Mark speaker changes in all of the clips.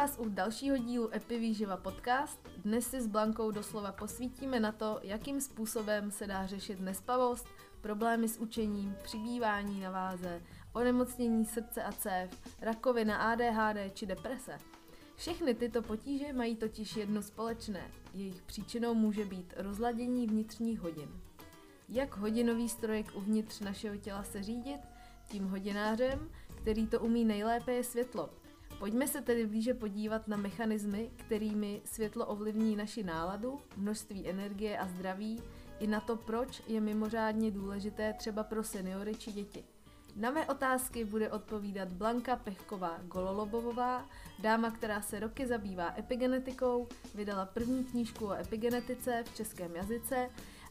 Speaker 1: vás u dalšího dílu Epivýživa podcast. Dnes si s Blankou doslova posvítíme na to, jakým způsobem se dá řešit nespavost, problémy s učením, přibývání na váze, onemocnění srdce a cév, rakovina, ADHD či deprese. Všechny tyto potíže mají totiž jedno společné. Jejich příčinou může být rozladění vnitřních hodin. Jak hodinový strojek uvnitř našeho těla se řídit? Tím hodinářem, který to umí nejlépe, je světlo. Pojďme se tedy blíže podívat na mechanismy, kterými světlo ovlivní naši náladu, množství energie a zdraví, i na to, proč je mimořádně důležité třeba pro seniory či děti. Na mé otázky bude odpovídat Blanka Pechková Gololobová, dáma, která se roky zabývá epigenetikou, vydala první knížku o epigenetice v českém jazyce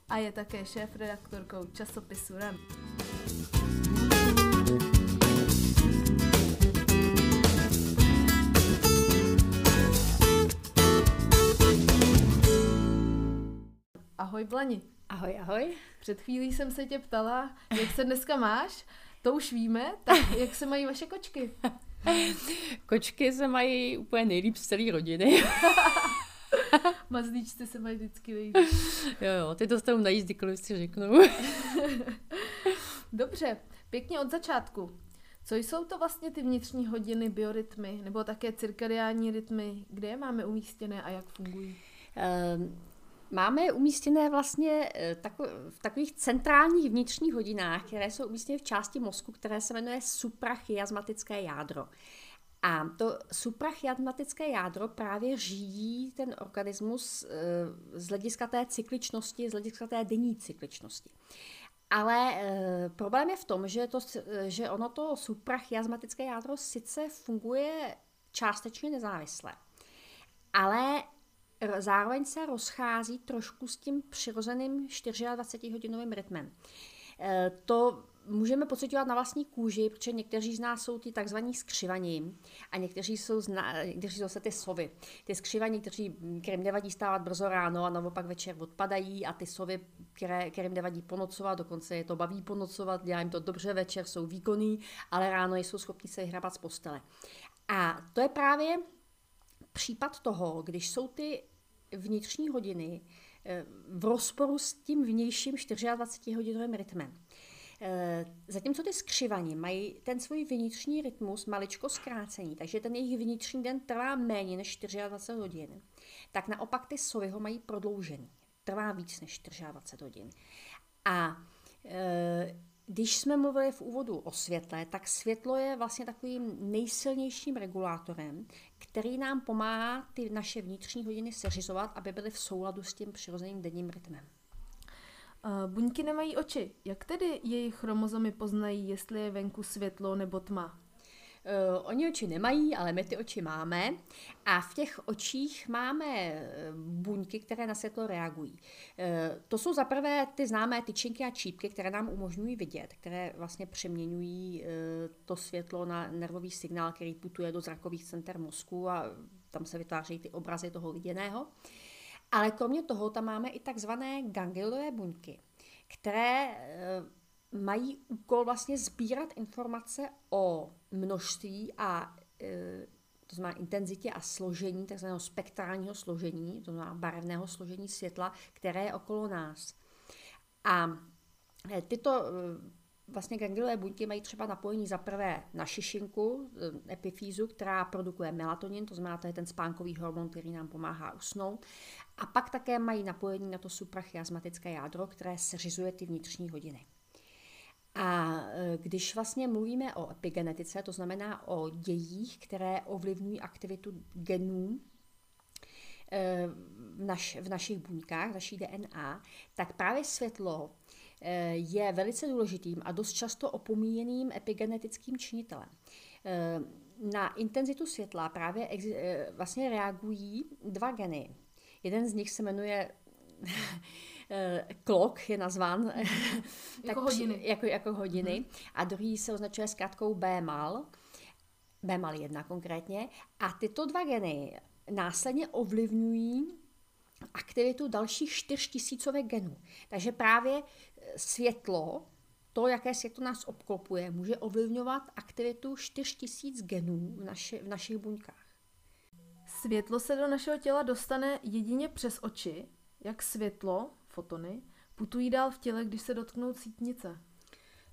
Speaker 1: a je také šéf-redaktorkou časopisu REM. Ahoj Blani.
Speaker 2: Ahoj, ahoj.
Speaker 1: Před chvílí jsem se tě ptala, jak se dneska máš. To už víme, tak jak se mají vaše kočky?
Speaker 2: Kočky se mají úplně nejlíp z celé rodiny.
Speaker 1: Mazlíčci se mají vždycky nejlíp.
Speaker 2: Jo, jo, ty dostanou na jízdy, když si řeknou.
Speaker 1: Dobře, pěkně od začátku. Co jsou to vlastně ty vnitřní hodiny, biorytmy, nebo také cirkadiální rytmy? Kde je máme umístěné a jak fungují?
Speaker 2: Um, Máme je umístěné vlastně eh, v takových centrálních vnitřních hodinách, které jsou umístěny v části mozku, které se jmenuje suprachiasmatické jádro. A to suprachiasmatické jádro právě řídí ten organismus eh, z hlediska té cykličnosti, z hlediska té denní cykličnosti. Ale e, problém je v tom, že, to, že ono to suprachiasmatické jádro sice funguje částečně nezávisle, ale zároveň se rozchází trošku s tím přirozeným 24-hodinovým rytmem. E, to můžeme pocitovat na vlastní kůži, protože někteří z nás jsou ty takzvaní skřivaní a někteří jsou, zna, někteří jsou zase ty sovy. Ty skřivaní, kteří, kterým nevadí stávat brzo ráno a naopak večer odpadají a ty sovy, které, kterým nevadí ponocovat, dokonce je to baví ponocovat, dělá jim to dobře večer, jsou výkonní, ale ráno jsou schopni se hrabat z postele. A to je právě případ toho, když jsou ty vnitřní hodiny eh, v rozporu s tím vnějším 24-hodinovým rytmem. Eh, zatímco ty skřivaní mají ten svůj vnitřní rytmus maličko zkrácený, takže ten jejich vnitřní den trvá méně než 24 hodin, tak naopak ty sovy ho mají prodloužený. Trvá víc než 24 hodin. A e, když jsme mluvili v úvodu o světle, tak světlo je vlastně takovým nejsilnějším regulátorem, který nám pomáhá ty naše vnitřní hodiny seřizovat, aby byly v souladu s tím přirozeným denním rytmem.
Speaker 1: Buňky nemají oči. Jak tedy jejich chromozomy poznají, jestli je venku světlo nebo tma?
Speaker 2: Uh, oni oči nemají, ale my ty oči máme a v těch očích máme eh, buňky, které na světlo reagují. Uh, to jsou zaprvé ty známé tyčinky a čípky, které nám umožňují vidět, které vlastně přeměňují to světlo na nervový signál, který putuje do zrakových center mozku a tam se vytvářejí ty obrazy toho viděného. Ale kromě toho tam máme i takzvané gangliové buňky, které mají úkol vlastně sbírat informace o množství a e, to znamená intenzitě a složení, takzvaného spektrálního složení, to znamená barevného složení světla, které je okolo nás. A e, tyto e, vlastně gangliové buňky mají třeba napojení za prvé na šišinku, epifýzu, která produkuje melatonin, to znamená, to je ten spánkový hormon, který nám pomáhá usnout. A pak také mají napojení na to suprachiasmatické jádro, které seřizuje ty vnitřní hodiny. A e, když vlastně mluvíme o epigenetice, to znamená o dějích, které ovlivňují aktivitu genů e, v, naš, v našich buňkách, v naší DNA, tak právě světlo e, je velice důležitým a dost často opomíjeným epigenetickým činitelem. Na intenzitu světla právě vlastně reagují dva geny. Jeden z nich se jmenuje klok eh, je nazván.
Speaker 1: jako hodiny.
Speaker 2: Jako, jako hodiny. Hmm. A druhý se označuje zkrátkou BMAL. BMAL 1 konkrétně. A tyto dva geny následně ovlivňují aktivitu dalších čtyřtisícovek genů. Takže právě eh, světlo, to, jaké světlo nás obklopuje, může ovlivňovat aktivitu 4000 genů v, naši, v našich buňkách.
Speaker 1: Světlo se do našeho těla dostane jedině přes oči, jak světlo, fotony, putují dál v těle, když se dotknou sítnice.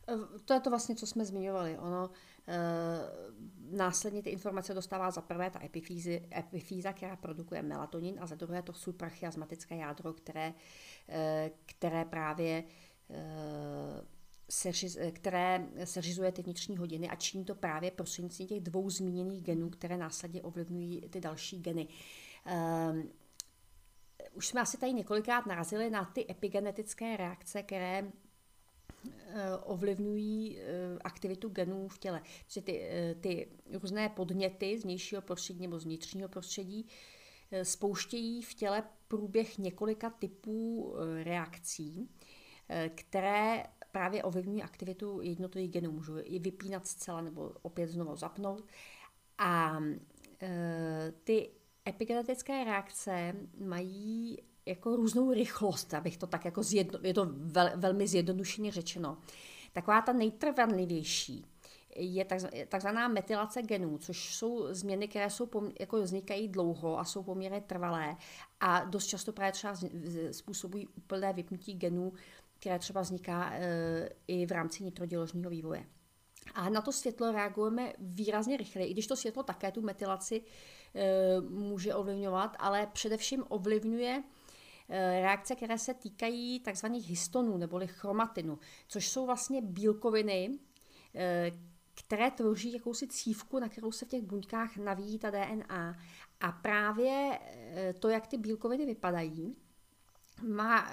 Speaker 2: Eh, to je to vlastně, co jsme zmiňovali. Ono e, následně ty informace dostává za prvé ta epifýzy, epifýza, která produkuje melatonin, a za druhé to suprachiasmatické jádro, které, e, které právě e, seřiz, které seřizuje ty vnitřní hodiny a činí to právě prostřednictvím těch dvou zmíněných genů, které následně ovlivňují ty další geny. Um, už jsme asi tady několikrát narazili na ty epigenetické reakce, které eh, ovlivňují eh, aktivitu genů v těle. Protože ty, eh, ty různé podněty z vnějšího prostředí nebo z vnitřního prostředí spouštějí v těle průběh několika typů reakcí, které právě ovlivňují aktivitu jednotlivých genů. Můžu ji vypínat zcela nebo opět znovu zapnout. A ty epigenetické reakce mají jako různou rychlost, abych to tak jako zjedno, je to vel, velmi zjednodušeně řečeno. Taková ta nejtrvanlivější je takzvaná metylace genů, což jsou změny, které jsou jako vznikají dlouho a jsou poměrně trvalé a dost často právě třeba způsobují úplné vypnutí genů, které třeba vzniká e, i v rámci nitroděložního vývoje. A na to světlo reagujeme výrazně rychleji, i když to světlo také tu metylaci může ovlivňovat, ale především ovlivňuje e, reakce, které se týkají tzv. histonů neboli chromatinu, což jsou vlastně bílkoviny, e, které tvoří jakousi cívku, na kterou se v těch buňkách navíjí ta DNA. A právě to, jak ty bílkoviny vypadají, má,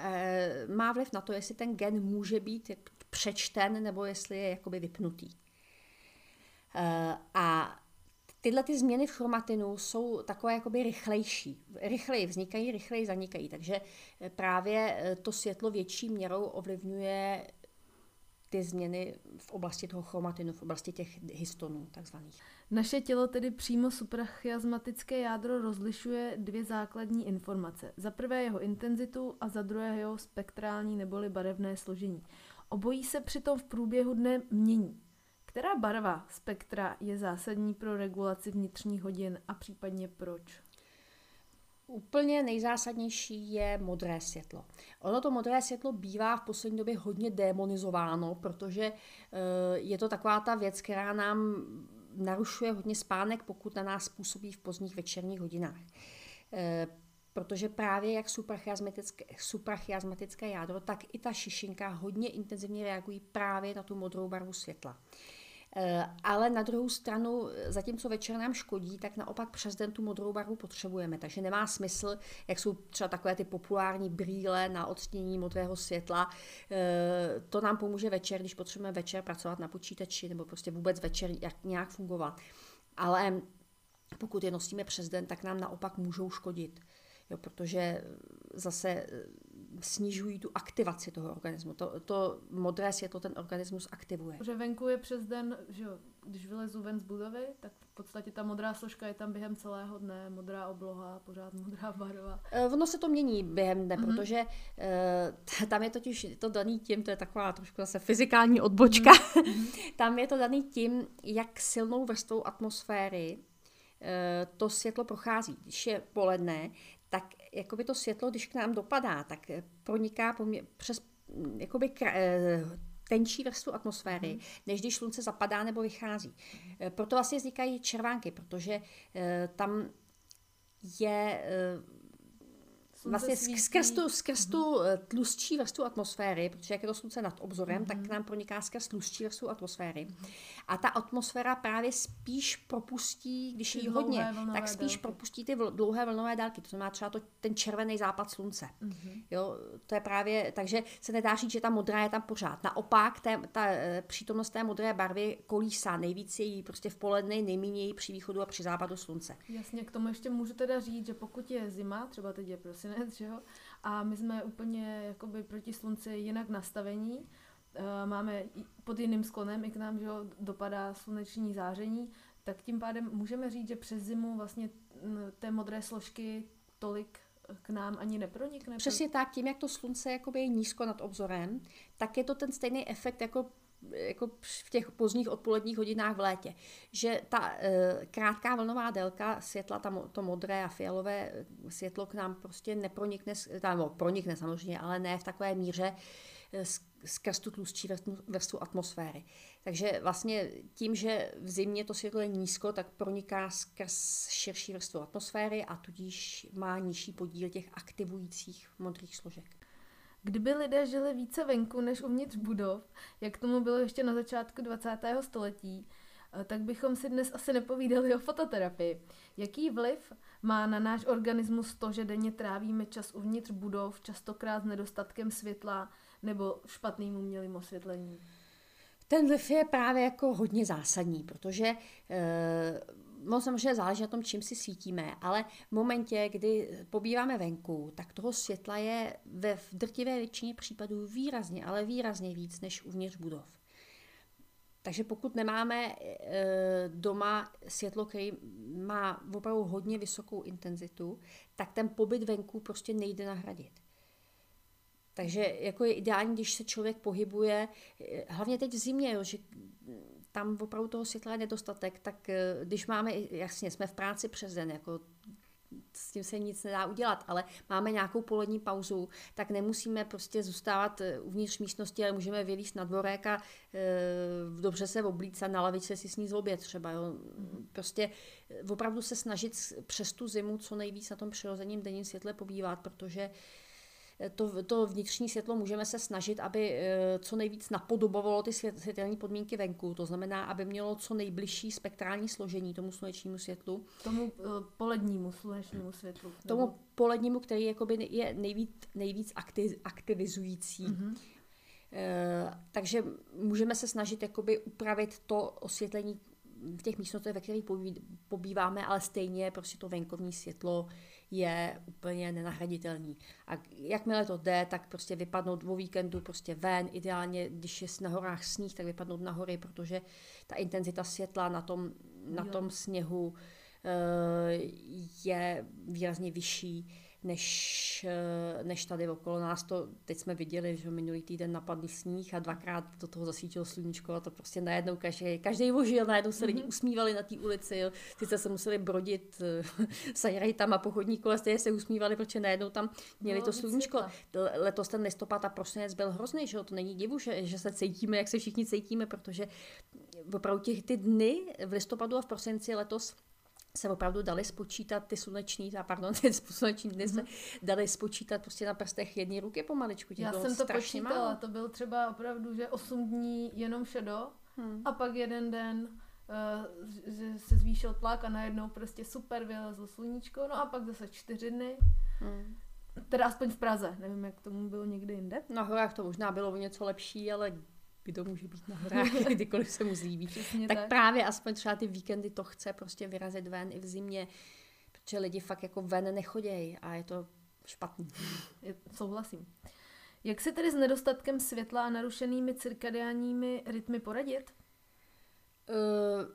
Speaker 2: má vliv na to, jestli ten gen může být přečten nebo jestli je jakoby vypnutý. Eh, a tyhle ty změny v chromatinu jsou takové jakoby rychlejší. Rychleji vznikají, rychleji zanikají. Takže eh, právě eh, to světlo větší měrou ovlivňuje ty změny v oblasti toho chromatinu, v oblasti těch histonů takzvaných.
Speaker 1: Naše tělo tedy přímo suprachiasmatické jádro rozlišuje dvě základní informace. Za prvé jeho intenzitu a za druhé jeho spektrální neboli barevné složení. Obojí se přitom v průběhu dne mění. Která barva spektra je zásadní pro regulaci vnitřních hodin a případně proč?
Speaker 2: Úplně nejzásadnější je modré světlo. Ono to modré světlo bývá v poslední době hodně demonizováno, protože eh, je to taková ta věc, která nám narušuje hodně spánek, pokud na nás působí v pozdních večerních hodinách. Eh, protože právě jak suprachiasmatické, suprachiasmatické jádro, tak i ta šišinka hodně intenzivně reagují právě na tu modrou barvu světla. Eh, ale na druhou stranu, zatímco večer nám škodí, tak naopak přes den tu modrou barvu potřebujeme. Takže nemá smysl, jak jsou třeba takové ty populární brýle na odstění modrého světla. Eh, to nám pomůže večer, když potřebujeme večer pracovat na počítači nebo prostě vůbec večer jak nějak fungovat. Ale pokud je nosíme přes den, tak nám naopak můžou škodit. Jo, protože zase snižují tu aktivaci toho organismu. To, to modré světlo ten organismus aktivuje.
Speaker 1: Že venku je přes den, že když vylezu ven z budovy, tak v podstatě ta modrá složka je tam během celého dne, modrá obloha, pořád modrá barva.
Speaker 2: E, ono se to mění během dne, mm-hmm. protože e, tam je totiž to daný tím, to je taková trošku zase fyzikální odbočka, mm-hmm. tam je to daný tím, jak silnou vrstvou atmosféry e, to světlo prochází. Když je poledne, jakoby to světlo, když k nám dopadá, tak proniká pomě- přes mm, jakoby eh, tenčí vrstvu atmosféry, mm. než když slunce zapadá nebo vychází. Mm. Proto vlastně vznikají červánky, protože eh, tam je vlastně skrz tu, skrz tu mhm. tlustší vrstvu atmosféry, protože jak je to slunce nad obzorem, mm-hmm. tak k nám proniká skrz tlustší vrstvu atmosféry. A ta atmosféra právě spíš propustí, když je hodně, tak spíš délky. propustí ty vl- dlouhé vlnové dálky. To znamená třeba to, ten červený západ slunce. Mm-hmm. Jo, to je právě, takže se nedá říct, že ta modrá je tam pořád. Naopak, té, ta e, přítomnost té modré barvy kolísá. Nejvíc je jí prostě v poledne, nejméně při východu a při západu slunce.
Speaker 1: Jasně, k tomu ještě můžu teda říct, že pokud je zima, třeba teď je prosinec, že jo, a my jsme úplně jakoby proti slunci jinak nastavení, Eh, máme pod jiným sklonem, i k nám že jo, dopadá sluneční záření, tak tím pádem můžeme říct, že přes zimu vlastně té modré složky tolik k nám ani nepronikne.
Speaker 2: Přesně tak, tím, jak to slunce jakoby je nízko nad obzorem, tak je to ten stejný efekt jako jako v těch pozdních odpoledních hodinách v létě, že ta e, krátká vlnová délka světla, tam to modré a fialové světlo k nám prostě nepronikne, tam pronikne samozřejmě, ale ne v takové míře e, skrz tu tlustší vrstvu atmosféry. Takže vlastně tím, že v zimě to světlo je nízko, tak proniká skrz širší vrstvu atmosféry a tudíž má nižší podíl těch aktivujících modrých složek.
Speaker 1: Kdyby lidé žili více venku než uvnitř budov, jak tomu bylo ještě na začátku 20. století, eh, tak bychom si dnes asi nepovídali o fototerapii. Jaký vliv má na náš organismus to, že denně trávíme čas uvnitř budov, častokrát s nedostatkem světla nebo špatným umělým osvětlením?
Speaker 2: Ten vliv je právě jako hodně zásadní, protože e, no samozřejmě záleží na tom, čím si svítíme, ale v momentě, kdy pobýváme venku, tak toho světla je ve drtivé většině případů výrazně, ale výrazně víc než uvnitř budov. Takže pokud nemáme e, doma světlo, který má opravdu hodně vysokou intenzitu, tak ten pobyt venku prostě nejde nahradit. Takže jako je ideální, když se člověk pohybuje, e, hlavně teď v zimě, jo, že tam opravdu toho světla je nedostatek, tak eh, když máme, jasně, jsme v práci přes den, jako s tím se nic nedá udělat, ale máme nějakou polední pauzu, tak nemusíme prostě zůstávat eh, uvnitř místnosti, ale můžeme vylíst na dvorek a e, dobře se oblíct a na lavice si sníst oběd třeba. Jo. Prostě opravdu se snažit přes tu zimu co nejvíc na tom přirozeném denním světle pobývat, protože e, to, to vnitřní světlo můžeme se snažit, aby eh, co nejvíc napodobovalo ty světelné podmínky venku. To znamená, aby mělo co nejbližší spektrální složení tomu slunečnímu světlu.
Speaker 1: Tomu uh, polednímu slunečnímu světlu.
Speaker 2: Tomu nebo... polednímu, který jakoby je nejvíc, nejvíc aktiv, aktivizující. Mm-hmm. Uh, takže můžeme se snažit jakoby upravit to osvětlení v těch místnostech, ve kterých pobýváme, ale stejně prostě to venkovní světlo je úplně nenahraditelný. A jakmile to jde, tak prostě vypadnout o víkendu prostě ven, ideálně, když je na horách sníh, tak vypadnout na hory, protože ta intenzita světla na tom, na tom sněhu eh, je výrazně vyšší než, eh, než tady okolo nás. To teď jsme viděli, že minulý týden napadl sníh a dvakrát do toho zasvítilo sluníčko a to prostě najednou každý, každý vožil, najednou se lidi mhm. usmívali na té ulici, jo. sice se museli brodit uh, tam a pochodní kole, stejně se usmívali, protože najednou tam měli no, to sluníčko. Letos ten listopad a prosinec byl hrozný, že jo? to není divu, že, že se cítíme, jak se všichni cítíme, protože opravdu těch ty dny v listopadu a v prosinci letos se opravdu dali spočítat ty sluneční, a pardon, ty sluneční dny se mm-hmm. dali spočítat prostě na prstech jedné ruky pomaličku.
Speaker 1: Já jsem to počítala, málo. to byl třeba opravdu, že 8 dní jenom šedo hmm. a pak jeden den uh, že se zvýšil tlak a najednou prostě super vylezlo sluníčko, no a pak zase čtyři dny. Hmm. Teda aspoň v Praze, nevím, jak tomu bylo někdy jinde.
Speaker 2: Na horách to možná bylo něco lepší, ale kdo může být na horách, kdykoliv se mu zlíbí. tak, tak právě aspoň třeba ty víkendy to chce prostě vyrazit ven i v zimě, protože lidi fakt jako ven nechodějí a je to špatný.
Speaker 1: Souhlasím. Jak se tedy s nedostatkem světla a narušenými cirkadiánními rytmy poradit?
Speaker 2: Uh,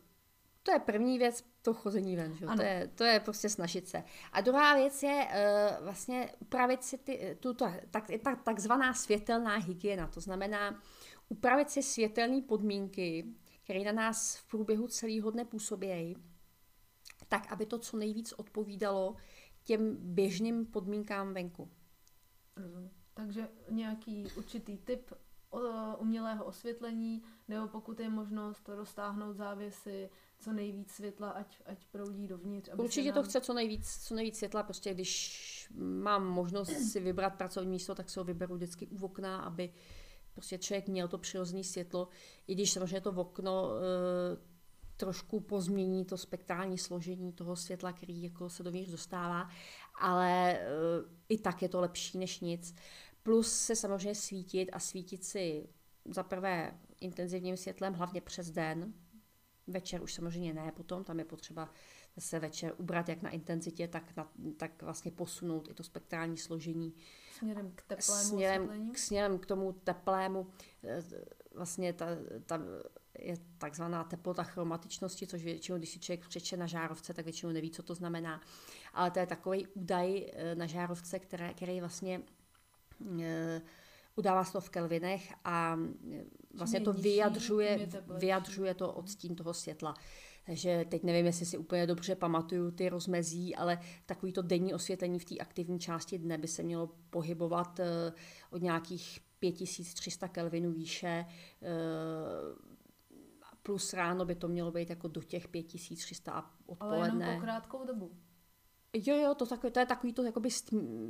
Speaker 2: to je první věc, to chození ven, že? To, je, to je prostě snažit se. A druhá věc je uh, vlastně upravit si ty, tu, tak, tak, takzvaná světelná hygiena. To znamená upravit si světelné podmínky, které na nás v průběhu celého dne působí, tak, aby to co nejvíc odpovídalo těm běžným podmínkám venku.
Speaker 1: Takže nějaký určitý typ umělého osvětlení, nebo pokud je možnost roztáhnout závěsy, co nejvíc světla, ať, ať proudí dovnitř.
Speaker 2: Aby Určitě nám... to chce co nejvíc, co nejvíc světla, prostě když mám možnost si vybrat pracovní místo, tak se ho vyberu vždycky u okna, aby prostě člověk měl to přirozené světlo, i když samozřejmě to okno e, trošku pozmění to spektrální složení toho světla, který jako se dovnitř dostává, ale e, i tak je to lepší než nic. Plus se samozřejmě svítit a svítit si za prvé intenzivním světlem, hlavně přes den, večer už samozřejmě ne potom, tam je potřeba se večer ubrat jak na intenzitě, tak, na, tak vlastně posunout i to spektrální složení
Speaker 1: Směrem k teplému
Speaker 2: směrem, k, směrem k tomu teplému. Eh, vlastně ta, ta je takzvaná teplota chromatičnosti, což většinou, když si člověk přeče na žárovce, tak většinou neví, co to znamená. Ale to je takový údaj eh, na žárovce, které, který vlastně eh, udává se to v kelvinech a vlastně to vyjadřuje, vyjadřuje to odstín toho světla. Takže teď nevím, jestli si úplně dobře pamatuju ty rozmezí, ale takový to denní osvětlení v té aktivní části dne by se mělo pohybovat eh, od nějakých 5300 kelvinů výše, eh, plus ráno by to mělo být jako do těch 5300 odpoledne.
Speaker 1: Ale jenom po krátkou dobu.
Speaker 2: Jo, jo, to, tak, to je takový to, jakoby,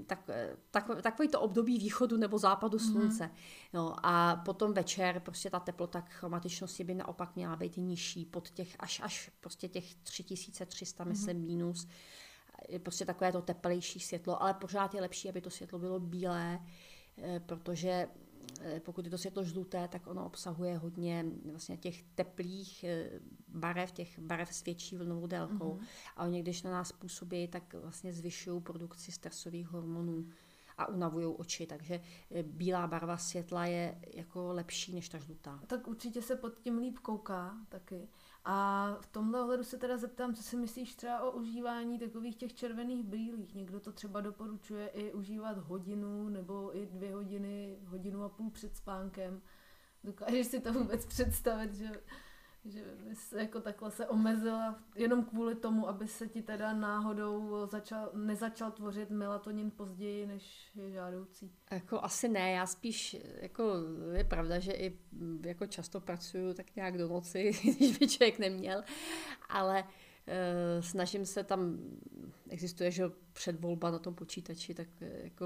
Speaker 2: tak, tak, takový to období východu nebo západu mm-hmm. slunce. Jo, a potom večer prostě ta teplota k chromatičnosti by naopak měla být nižší, pod těch až, až prostě těch 3300, mm-hmm. myslím, minus. Prostě takové to teplejší světlo, ale pořád je lepší, aby to světlo bylo bílé, eh, protože Eh, pokud je to světlo žluté, tak ono obsahuje hodně vlastně těch teplých eh, barev, těch barev s větší vlnovou délkou. Mm-hmm. A oni, když na nás působí, tak vlastně zvyšují produkci stresových hormonů a unavují oči, takže eh, bílá barva světla je jako lepší než ta žlutá.
Speaker 1: Tak určitě se pod tím líp kouká taky. A v tomhle ohledu se teda zeptám, co si myslíš třeba o užívání takových těch červených brýlích. Někdo to třeba doporučuje i užívat hodinu nebo i dvě hodiny, hodinu a půl před spánkem. Dokážeš si to vůbec představit, že že bys jako takhle se omezila jenom kvůli tomu, aby se ti teda náhodou začal, nezačal tvořit melatonin později, než je žádoucí?
Speaker 2: Jako asi ne, já spíš, jako je pravda, že i jako často pracuju tak nějak do noci, když by člověk neměl, ale e, snažím se tam, existuje, že předvolba na tom počítači, tak e, jako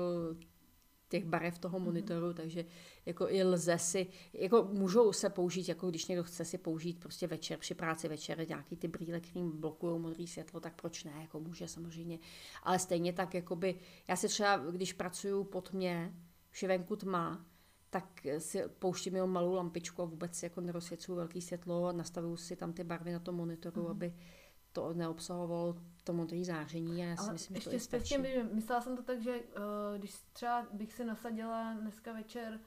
Speaker 2: těch barev toho mhm. monitoru, mm-hmm. takže jako i lze si, jako můžou se použít, jako když někdo chce si použít prostě večer, při práci večer nějaký ty brýle, kterým blokují modré světlo, tak proč ne, jako může samozřejmě, ale stejně tak, jakoby, já si třeba, když pracuju pod mě, už je venku tma, tak si pouštím jenom malou lampičku a vůbec jako nerozsvěcuju velký světlo a nastavuju si tam ty barvy na tom monitoru, mm-hmm. aby to neobsahovalo to modré záření a já si
Speaker 1: Ale
Speaker 2: myslím,
Speaker 1: ještě
Speaker 2: že to je stačí.
Speaker 1: myslela jsem to tak, že uh, když třeba bych si nasadila dneska večer,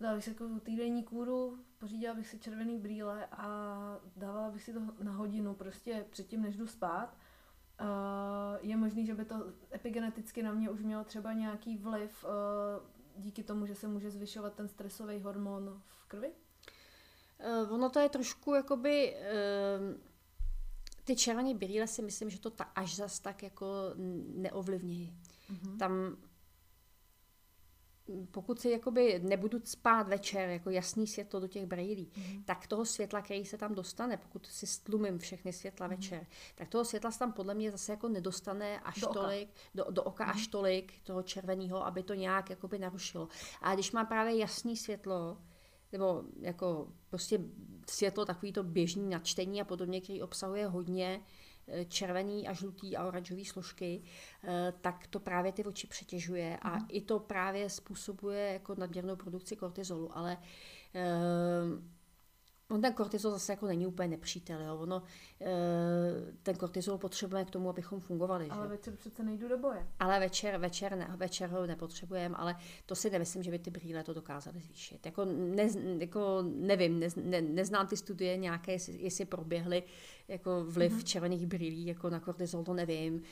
Speaker 1: dala bych si takovou týdenní kůru, pořídila bych si červený brýle a dávala bych si to na hodinu prostě předtím, než jdu spát. Uh, je možný, že by to epigeneticky na mě už mělo třeba nějaký vliv uh, díky tomu, že se může zvyšovat ten stresový hormon v krvi?
Speaker 2: Uh, ono to je trošku jakoby... Uh, ty červené brýle si myslím, že to ta, až zas tak jako neovlivnějí. Mm-hmm. Tam pokud si jakoby nebudu spát večer, jako jasný světlo do těch brýlí, mm. tak toho světla, který se tam dostane, pokud si stlumím všechny světla mm. večer, tak toho světla se tam podle mě zase jako nedostane až do tolik, oka. Do, do oka mm. až tolik, toho červeného, aby to nějak jakoby narušilo. A když má právě jasný světlo, nebo jako prostě světlo takový to běžný načtení a podobně, který obsahuje hodně eh, červený a žlutý a oranžový složky, eh, tak to právě ty oči přetěžuje a mm. i to právě způsobuje jako nadměrnou produkci kortizolu, ale eh, On ten kortizol zase jako není úplně nepřítel, jo. Ono, e, ten kortizol potřebujeme k tomu, abychom fungovali.
Speaker 1: Ale
Speaker 2: že?
Speaker 1: večer přece nejdu do boje.
Speaker 2: Ale večer, večer, ne, večer ho nepotřebujeme, ale to si nemyslím, že by ty brýle to dokázaly zvýšit. Jako, ne, jako nevím, ne, ne, neznám ty studie nějaké, jestli, jestli proběhly jako vliv mm-hmm. červených brýlí jako na kortizol, to nevím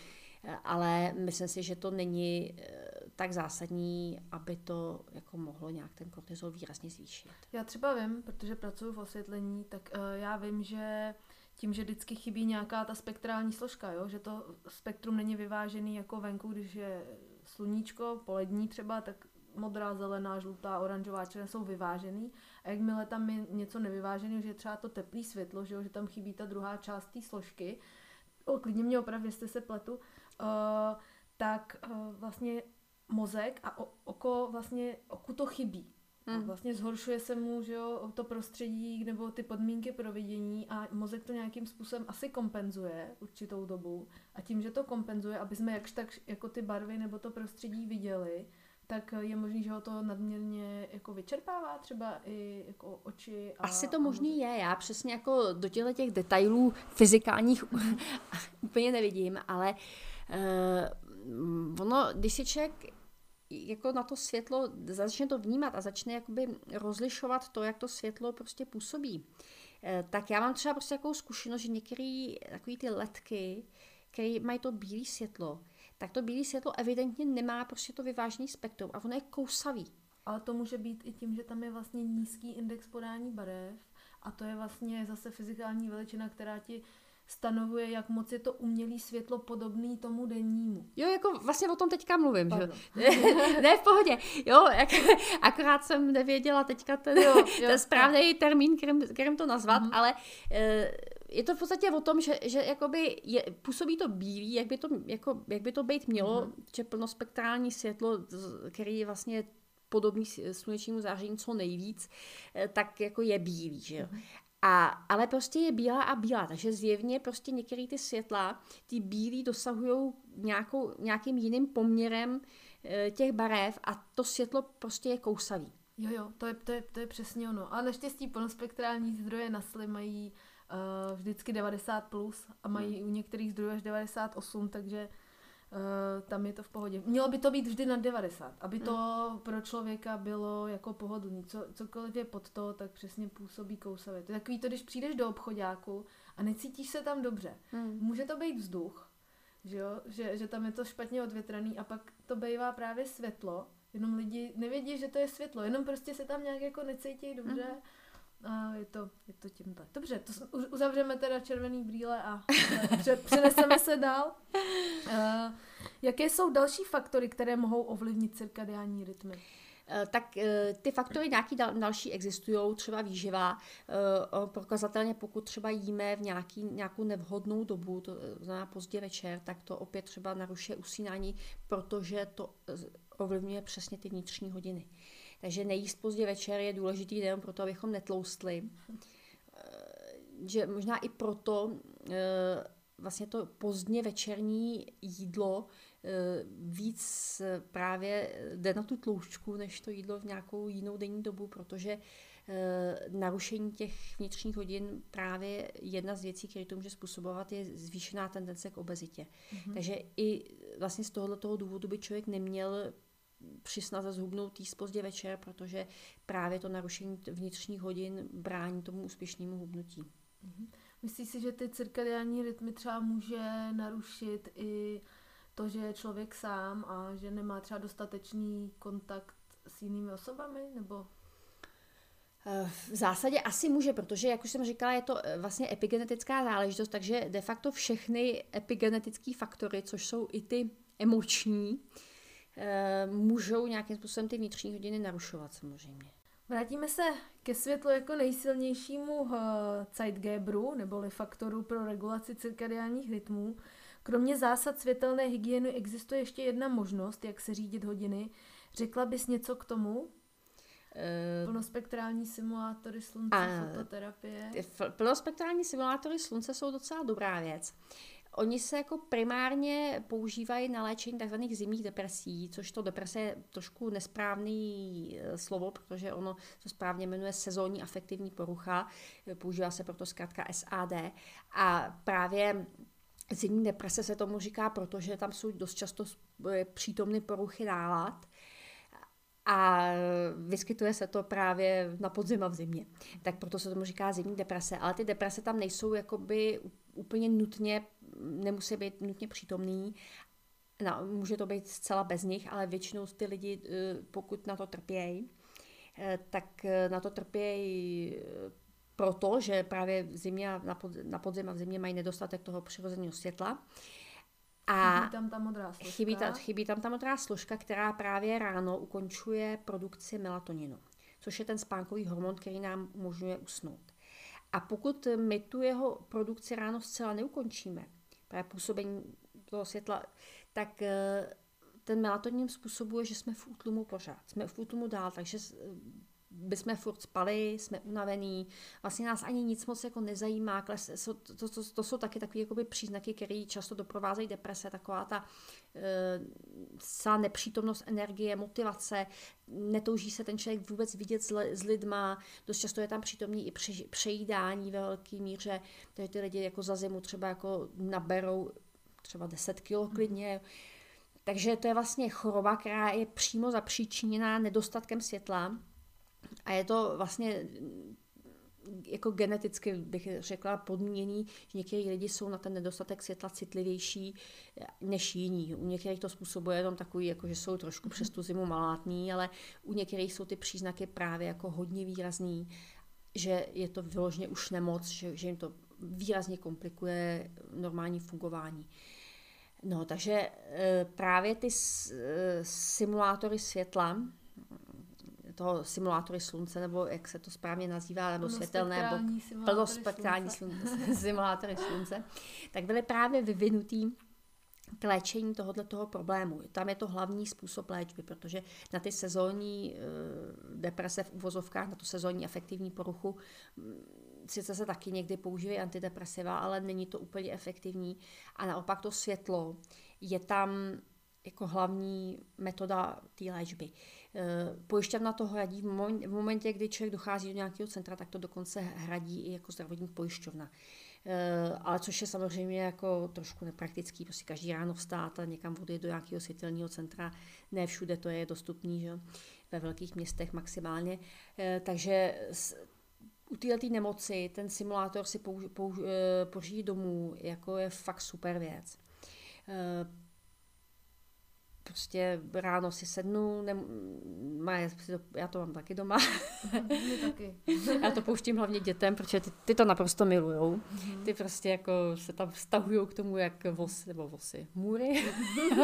Speaker 2: ale myslím si, že to není eh, tak zásadní, aby to jako mohlo nějak ten kortizol výrazně zvýšit.
Speaker 1: Já třeba vím, protože pracuji v osvětlení, tak uh, já vím, že tím, že vždycky chybí nějaká ta spektrální složka, jo? že to spektrum není vyvážený jako venku, když je sluníčko, polední třeba, tak modrá, zelená, žlutá, oranžová, červená jsou vyvážený. A jakmile tam je něco nevyvážený, že je třeba to teplý světlo, že, jo? že tam chybí ta druhá část té složky, o, klidně mě opravdu, jestli se pletu, uh, tak uh, vlastně mozek a oko vlastně, oku to chybí. Hmm. Vlastně zhoršuje se mu že jo, to prostředí nebo ty podmínky pro vidění a mozek to nějakým způsobem asi kompenzuje určitou dobu. A tím, že to kompenzuje, aby jsme jakž tak jako ty barvy nebo to prostředí viděli, tak je možný, že ho to nadměrně jako vyčerpává třeba i jako oči. A,
Speaker 2: Asi to možný je, já přesně jako do těchto těch detailů fyzikálních úplně nevidím, ale uh, ono, když si člověk jako na to světlo začne to vnímat a začne jakoby rozlišovat to, jak to světlo prostě působí, uh, tak já mám třeba prostě takovou zkušenost, že některé takový ty letky, které mají to bílé světlo, tak to bílé světlo evidentně nemá prostě to vyvážený spektrum a ono je kousavý.
Speaker 1: ale to může být i tím, že tam je vlastně nízký index podání barev a to je vlastně zase fyzikální veličina, která ti stanovuje, jak moc je to umělý světlo podobný tomu dennímu.
Speaker 2: Jo, jako vlastně o tom teďka mluvím, Pardon. že? ne, v pohodě. Jo, jak, akorát jsem nevěděla teďka ten, jo, jo, ten správný termín, kterým, kterým to nazvat, mm-hmm. ale e, je to v podstatě o tom, že, že jakoby je, působí to bílý, jak by to, jako, jak by to být mělo, mm-hmm. že plnospektrální světlo, který je vlastně podobný slunečnímu záření co nejvíc, e, tak jako je bílý, že jo. Mm-hmm. A, ale prostě je bílá a bílá, takže zjevně prostě některé ty světla, ty bílý dosahují nějakou, nějakým jiným poměrem e, těch barev a to světlo prostě je kousavý.
Speaker 1: Jo, jo, to je, to je, to je přesně ono. A naštěstí plnospektrální zdroje na sly mají uh, vždycky 90+, plus a mají hmm. u některých zdrojů až 98, takže Uh, tam je to v pohodě. Mělo by to být vždy na 90, aby to hmm. pro člověka bylo jako pohodlný. Co, cokoliv je pod to, tak přesně působí kousavě. To je takový to, když přijdeš do obchodáku a necítíš se tam dobře. Hmm. Může to být vzduch, že, jo? Že, že tam je to špatně odvětraný a pak to bývá právě světlo. Jenom lidi nevědí, že to je světlo, jenom prostě se tam nějak jako necítí dobře. Hmm a je to, je to tímhle. Dobře, to uzavřeme teda červený brýle a přeneseme se dál. Uh, jaké jsou další faktory, které mohou ovlivnit cirkadiální rytmy?
Speaker 2: Eh, tak eh, ty faktory nějaký další existují, třeba výživa. Prokazatelně pokud třeba jíme v nějaký, nějakou nevhodnou dobu, to znamená pozdě večer, tak to opět třeba narušuje usínání, protože to ovlivňuje přesně ty vnitřní hodiny. Takže nejíst pozdě večer je důležitý nejen proto, abychom netloustli. Eh, že možná i proto eh, vlastně to pozdně večerní jídlo eh, víc právě jde na tu tloušťku, než to jídlo v nějakou jinou denní dobu, protože narušení těch vnitřních hodin právě jedna z věcí, které to může způsobovat, je zvýšená tendence k obezitě. Mm-hmm. Takže i vlastně z tohoto důvodu by člověk neměl při snaze zhubnout jíst pozdě večer, protože právě to narušení vnitřních hodin brání tomu úspěšnému hubnutí.
Speaker 1: Mhm. Myslíš si, že ty cirkadiální rytmy třeba může narušit i to, že je člověk sám a že nemá třeba dostatečný kontakt s jinými osobami, nebo
Speaker 2: eh, v zásadě asi může, protože, jak už jsem říkala, je to eh, vlastně epigenetická záležitost, takže de facto všechny epigenetické faktory, což jsou i ty emoční, můžou nějakým způsobem ty vnitřní hodiny narušovat samozřejmě.
Speaker 1: Vrátíme se ke světlu jako nejsilnějšímu uh, Zeitgeberu, neboli faktoru pro regulaci cirkadiálních rytmů. Kromě zásad světelné hygieny existuje ještě jedna možnost, jak se řídit hodiny. Řekla bys něco k tomu? Uh, plnospektrální simulátory slunce, fototerapie.
Speaker 2: Plnospektrální simulátory slunce jsou docela dobrá věc. Oni se jako primárně používají na léčení tzv. zimních depresí, což to deprese je trošku nesprávný eh, slovo, protože ono to správně jmenuje sezónní afektivní porucha, používá se proto zkrátka SAD. A právě zimní deprese se tomu říká, protože tam jsou dost často eh, přítomny poruchy nálad, a vyskytuje se to právě na podzim a v zimě. Tak proto se tomu říká zimní deprese. Ale ty deprese tam nejsou jakoby úplně nutně nemusí být nutně přítomný, no, může to být zcela bez nich, ale většinou ty lidi, eh, pokud na to trpějí, eh, tak eh, na to trpějí proto, že právě v zimě, na podzim a v zimě mají nedostatek toho přirozeného světla.
Speaker 1: A chybí tam ta modrá složka.
Speaker 2: Chybí, ta, chybí tam ta modrá složka, která právě ráno ukončuje produkci melatoninu, což je ten spánkový hormon, který nám umožňuje usnout. A pokud my tu jeho produkci ráno zcela neukončíme, právě působení toho světla, tak eh, ten melatonin způsobuje, že jsme v útlumu pořád. Jsme v útlumu dál, takže bychom furt spali, jsme unavení, vlastně nás ani nic moc jako nezajímá, to, to, to, to jsou taky takové jakoby příznaky, které často doprovázejí deprese, taková ta e, nepřítomnost energie, motivace, netouží se ten člověk vůbec vidět s, s lidma, dost často je tam přítomný i pře, přejídání ve velké míře, takže ty lidi jako za zimu třeba jako naberou třeba 10 kg klidně, takže to je vlastně choroba, která je přímo zapříčiněná nedostatkem světla, a je to vlastně jako geneticky bych řekla podmíněný, že někteří lidi jsou na ten nedostatek světla citlivější eh, než jiní. U některých to způsobuje jenom takový, jako že jsou trošku mm-hmm. přes tu zimu malátní, ale u některých jsou ty příznaky právě jako hodně výrazný, že je to vyloženě už nemoc, že, že jim to výrazně komplikuje normální fungování. No, takže e, právě ty e, simulátory světla, toho simulátory slunce, nebo jak se to správně nazývá, nebo světelné, nebo plnospektrální slunce, simulátory slunce, tak byly právě vyvinutý k léčení tohoto toho problému. Tam je to hlavní způsob léčby, protože na ty sezónní e, deprese v uvozovkách, na tu sezónní efektivní poruchu, sice se taky někdy používají antidepresiva, ale není to úplně efektivní. A naopak to světlo je tam jako hlavní metoda té léčby. Eh, pojišťovna to hradí v momentě, kdy člověk dochází do nějakého centra, tak to dokonce hradí i jako zdravotní pojišťovna. Eh, ale což je samozřejmě jako trošku nepraktický, prostě každý ráno vstát a někam odjet do nějakého světelného centra, ne všude to je dostupný, že? ve velkých městech maximálně. Eh, takže u této nemoci ten simulátor si použ, použ, pořídit domů jako je fakt super věc prostě ráno si sednu, ne, má, já to mám taky doma.
Speaker 1: Taky.
Speaker 2: já to pouštím hlavně dětem, protože ty, ty to naprosto milujou. Mhm. Ty prostě jako se tam vztahují k tomu, jak vosy, nebo vosy, můry.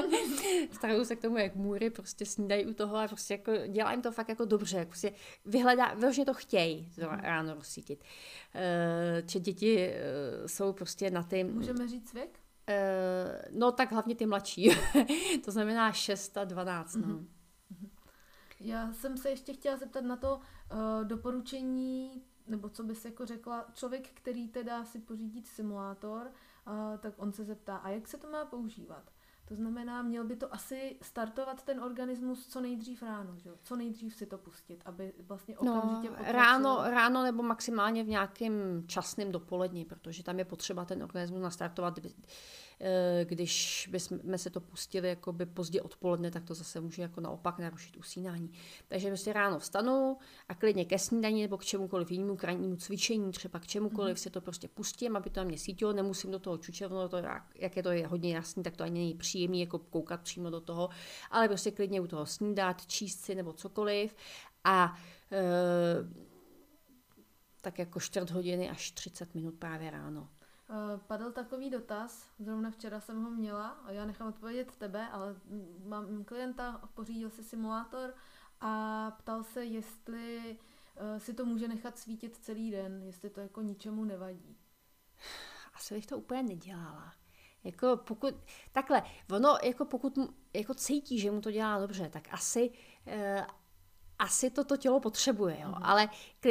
Speaker 2: vztahují se k tomu, jak můry prostě snídají u toho a prostě jako dělá jim to fakt jako dobře. Prostě vyhledá, vyloženě to chtějí to mhm. ráno rozsvítit. Uh, či děti uh, jsou prostě na ty...
Speaker 1: Můžeme říct věk?
Speaker 2: Uh, no tak hlavně ty mladší. to znamená 6 a 12. No. Mm-hmm.
Speaker 1: Já jsem se ještě chtěla zeptat na to uh, doporučení, nebo co bys jako řekla, člověk, který teda si pořídí simulátor, uh, tak on se zeptá, a jak se to má používat? To znamená, měl by to asi startovat ten organismus co nejdřív ráno, že? co nejdřív si to pustit, aby vlastně no, okamžitě
Speaker 2: no, ráno, ráno nebo maximálně v nějakém časném dopolední, protože tam je potřeba ten organismus nastartovat když bychom se to pustili jakoby pozdě odpoledne, tak to zase může jako naopak narušit usínání. Takže prostě ráno vstanu a klidně ke snídaní nebo k čemukoliv jinému krajnímu cvičení, třeba k čemukoliv mm-hmm. si to prostě pustím, aby to na mě svítilo, nemusím do toho čučet, to, jak je to je hodně jasný, tak to ani není příjemný jako koukat přímo do toho, ale prostě klidně u toho snídat, číst si nebo cokoliv a e, tak jako čtvrt hodiny až 30 minut právě ráno.
Speaker 1: Eh, padl takový dotaz, zrovna včera jsem ho měla, a já nechám odpovědět tebe, ale mám klienta, pořídil si simulátor a ptal se, jestli eh, si to může nechat svítit celý den, jestli to jako ničemu nevadí.
Speaker 2: Asi bych to úplně nedělala. Jako pokud, takhle, ono, jako pokud jako cítí, že mu to dělá dobře, tak asi, eh, asi to to tělo potřebuje, jo. Mm. Ale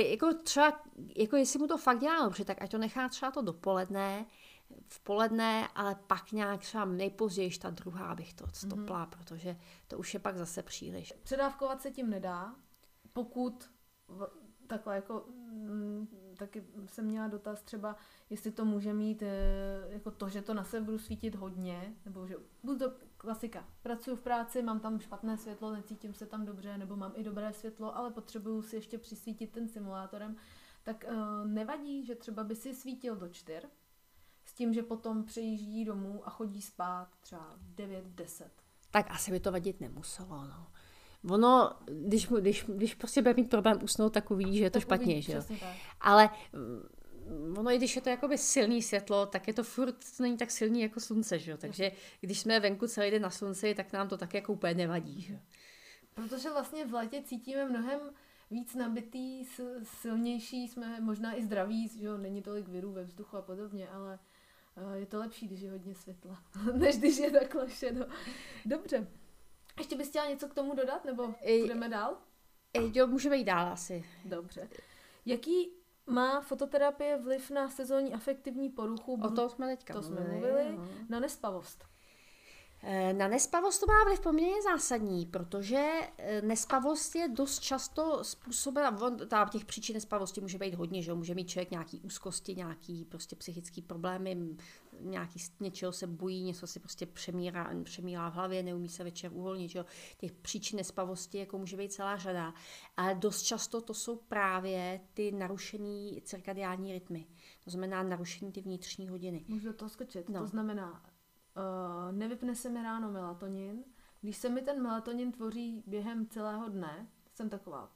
Speaker 2: jako třeba, jako jestli mu to fakt dělá dobře, tak ať to nechá třeba to dopoledne, v poledne, ale pak nějak třeba nejpozději ta druhá bych to stopla, mm. protože to už je pak zase příliš.
Speaker 1: Předávkovat se tím nedá, pokud takhle jako mm, taky jsem měla dotaz třeba, jestli to může mít eh, jako to, že to na sebe budu svítit hodně, nebo že budu to klasika. Pracuji v práci, mám tam špatné světlo, necítím se tam dobře, nebo mám i dobré světlo, ale potřebuju si ještě přisvítit ten simulátorem, tak uh, nevadí, že třeba by si svítil do čtyř, s tím, že potom přejíždí domů a chodí spát třeba 9-10.
Speaker 2: Tak asi by to vadit nemuselo, no. Ono, když, když, když prostě bude mít problém usnout, tak uvidí, že je to tak špatně, uvidí, že jo. Ale ono, i když je to jakoby silný světlo, tak je to furt, to není tak silný jako slunce, že jo? Takže když jsme venku celý den na slunci, tak nám to tak jako úplně nevadí, že
Speaker 1: Protože vlastně v létě cítíme mnohem víc nabitý, silnější, jsme možná i zdraví, že jo? Není tolik virů ve vzduchu a podobně, ale eh, je to lepší, když je hodně světla, než když je takhle šedo. Dobře. Ještě bys chtěla něco k tomu dodat, nebo půjdeme dál?
Speaker 2: Jo, můžeme jít dál asi.
Speaker 1: Dobře. Jaký má fototerapie vliv na sezónní afektivní poruchu?
Speaker 2: O tom jsme teďka
Speaker 1: To jsme mluvili. No. Na nespavost.
Speaker 2: Eh, na nespavost to má vliv poměrně zásadní, protože eh, nespavost je dost často způsobena, ta těch příčin nespavosti může být hodně, že může mít člověk nějaký úzkosti, nějaký prostě psychický problémy, nějaký něčeho se bojí, něco si prostě přemírá, přemírá v hlavě, neumí se večer uvolnit, že těch příčin nespavosti jako může být celá řada, ale dost často to jsou právě ty narušený cirkadiální rytmy, to znamená narušení ty vnitřní hodiny.
Speaker 1: Můžu toho skočit, no. to znamená, uh, nevypne se mi ráno melatonin. Když se mi ten melatonin tvoří během celého dne, jsem taková